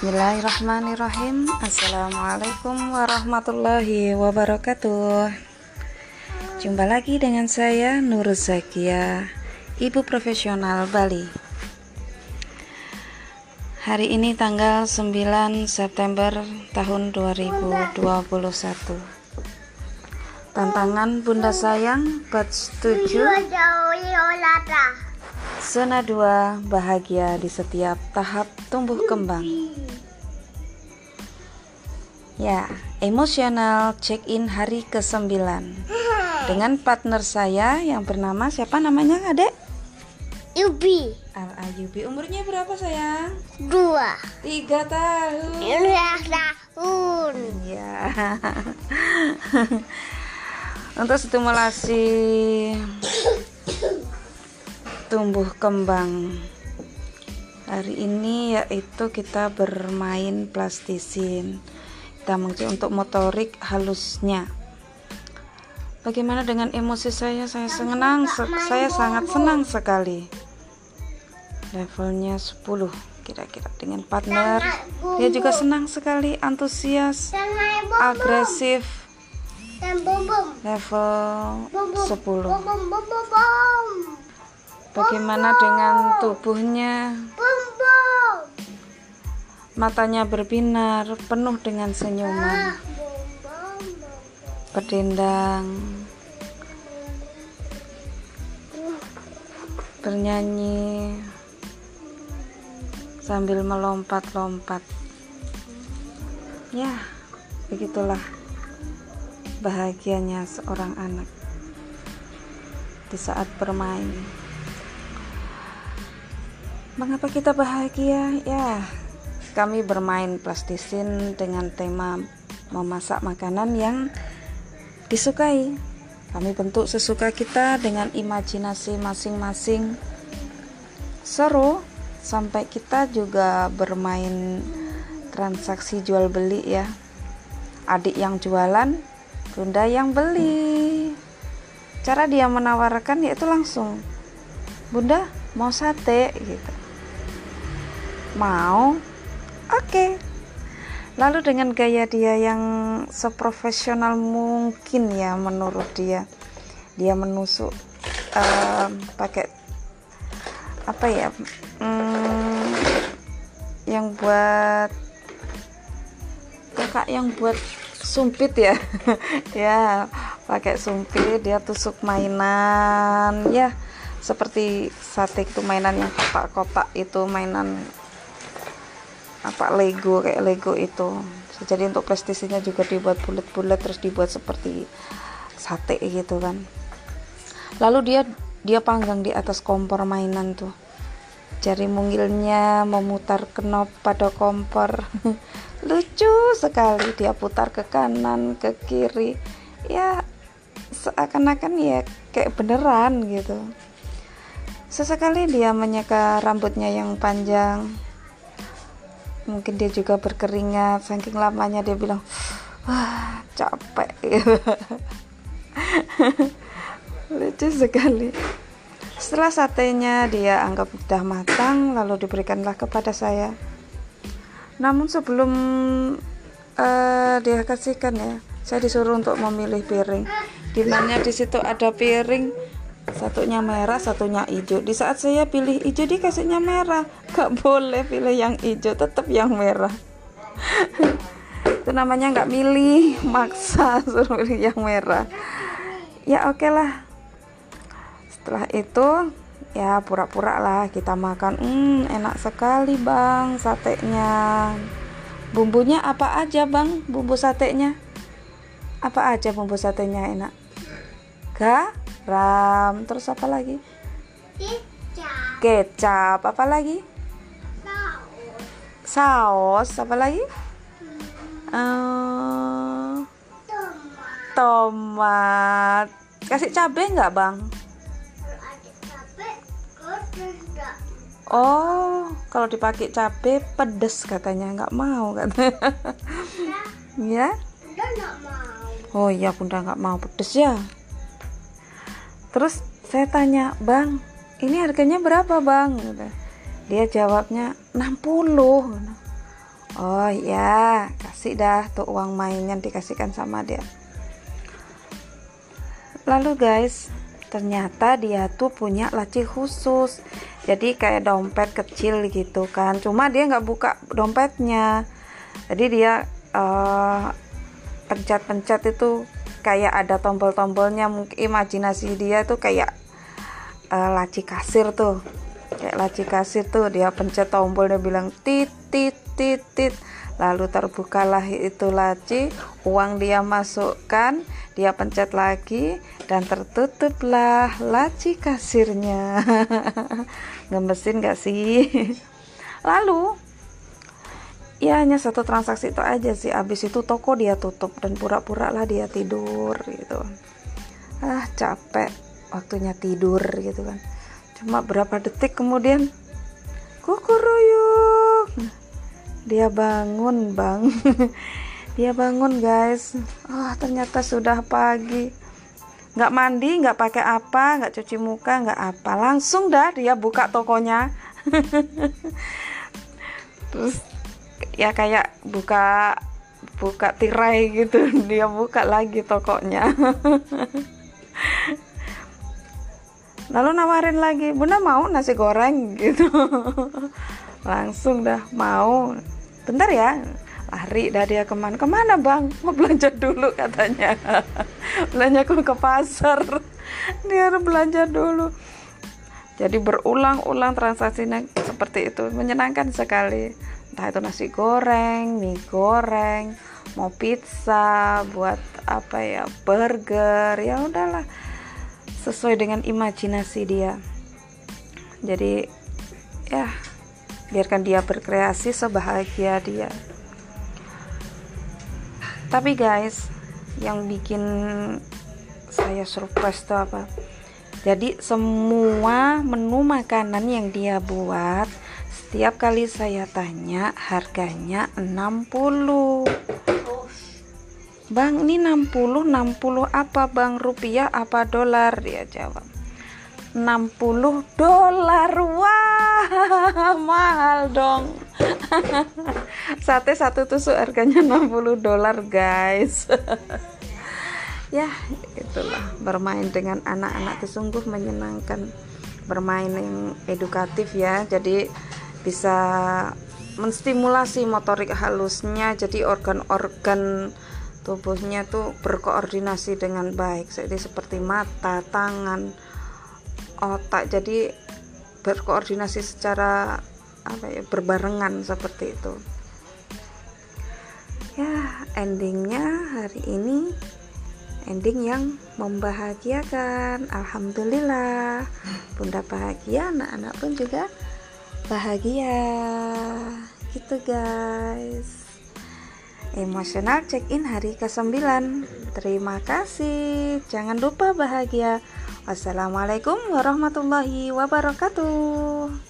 Bismillahirrahmanirrahim. Assalamualaikum warahmatullahi wabarakatuh. Jumpa lagi dengan saya Nur Zakia Ibu profesional Bali. Hari ini tanggal 9 September tahun 2021 Tantangan Bunda Sayang Batch 7 Zona 2 bahagia di setiap tahap tumbuh kembang. Ya, emosional check-in hari ke-9 dengan partner saya yang bernama siapa namanya, Adek? Yubi Al Ayubi. Umurnya berapa, sayang? dua Tiga tahun. ulang tahun Ya. Untuk stimulasi tumbuh kembang hari ini yaitu kita bermain plastisin kita mencoba untuk motorik halusnya. Bagaimana dengan emosi saya? Saya senang se- saya sangat senang sekali. Levelnya 10 kira-kira dengan partner. Dia juga senang sekali antusias agresif. Level bom bom 10 bom bom bom bom bom bagaimana dengan tubuhnya matanya berbinar penuh dengan senyuman. Berdendang. Bernyanyi. Sambil melompat-lompat. Ya begitulah bahagianya seorang anak di saat bermain. Mengapa kita bahagia? Ya kami bermain plastisin dengan tema memasak makanan yang disukai. Kami bentuk sesuka kita dengan imajinasi masing-masing. Seru sampai kita juga bermain transaksi jual beli ya. Adik yang jualan bunda yang beli. Cara dia menawarkan yaitu langsung bunda mau sate? Gitu. Mau oke. Lalu dengan gaya dia yang seprofesional mungkin ya menurut dia. Dia menusuk em, pakai apa ya hmm, yang buat kakak yang buat sumpit ya. Ya pakai sumpit dia tusuk mainan. Ya seperti sate itu mainan yang kotak-kotak itu mainan apa Lego kayak Lego itu. Jadi untuk prestisinya juga dibuat bulat-bulat terus dibuat seperti sate gitu kan. Lalu dia dia panggang di atas kompor mainan tuh. Jari mungilnya memutar knop pada kompor. Lucu sekali dia putar ke kanan ke kiri. Ya seakan-akan ya kayak beneran gitu. Sesekali dia menyeka rambutnya yang panjang mungkin dia juga berkeringat saking lamanya dia bilang wah capek. Lucu sekali. Setelah satenya dia anggap sudah matang lalu diberikanlah kepada saya. Namun sebelum eh, dia kasihkan ya saya disuruh untuk memilih piring. Di mana di situ ada piring satunya merah satunya hijau. Di saat saya pilih hijau dikasihnya merah. Gak boleh pilih yang hijau tetap yang merah. Itu namanya nggak milih maksa suruh pilih yang merah. Ya oke lah setelah itu ya pura-pura lah kita makan. Hmm enak sekali bang satenya. Bumbunya apa aja bang? Bumbu satenya? Apa aja bumbu satenya enak garam terus apa lagi? Kecap. Apa lagi? Saus. Saus apa lagi? Eh, tomat. tomat. Kasih cabai nggak bang? Cabai oh kalau dipakai cabai pedes katanya. Nggak mau katanya. Ya? Udah enggak mau. Oh iya bunda nggak mau pedes ya terus saya tanya bang ini harganya berapa bang? Gitu. dia jawabnya 60 oh ya kasih dah tuh uang mainnya dikasihkan sama dia. Lalu guys ternyata dia tuh punya laci khusus. Jadi kayak dompet kecil gitu kan. Cuma dia nggak buka dompetnya. Jadi dia uh, pencet-pencet itu kayak ada tombol-tombolnya mungkin imajinasi dia tuh kayak uh, laci kasir tuh. Kayak laci kasir tuh dia pencet tombol dia bilang tit tit tit tit. Lalu terbukalah itu laci uang dia masukkan dia pencet lagi dan tertutuplah laci kasirnya. Ngemesin gak sih? Lalu ya hanya satu transaksi itu aja sih. Abis itu toko dia tutup dan pura-pura lah dia tidur gitu. Ah capek waktunya tidur gitu kan. Cuma berapa detik kemudian kukuruyuk. Dia bangun bang. Dia bangun guys. Oh ternyata sudah pagi. Nggak mandi nggak pakai apa nggak cuci muka nggak apa. Langsung dah dia buka tokonya. Terus ya kayak buka buka tirai gitu. Dia buka lagi tokonya. Lalu nawarin lagi bunda mau nasi goreng? gitu. Langsung dah mau. Bentar ya lari dah dia ke mana ke mana bang? Mau belanja dulu katanya. Belanja ke pasar. Dia harus belanja dulu. Jadi berulang-ulang transaksinya seperti itu. Menyenangkan sekali entah itu nasi goreng mie goreng mau pizza buat apa ya burger ya udahlah. Sesuai dengan imajinasi dia. Jadi ya biarkan dia berkreasi sebahagia dia. Tapi guys yang bikin saya surprise itu apa? Jadi semua menu makanan yang dia buat setiap kali saya tanya harganya 60 Bang ini 60 60 apa Bang? Rupiah apa dolar? Dia jawab 60 dolar. Wah mahal dong. Sate satu tusuk harganya 60 dolar guys. Ya itulah. Bermain dengan anak-anak itu sungguh menyenangkan. Bermain yang edukatif ya. Jadi bisa menstimulasi motorik halusnya jadi organ-organ tubuhnya tuh berkoordinasi dengan baik. Jadi seperti mata, tangan, otak jadi berkoordinasi secara apa ya berbarengan seperti itu. Ya endingnya hari ini ending yang membahagiakan. Alhamdulillah. Bunda bahagia anak-anak pun juga bahagia. Gitu guys. Emosional check in hari ke-9 terima kasih. Jangan lupa bahagia. Wassalamualaikum warahmatullahi wabarakatuh.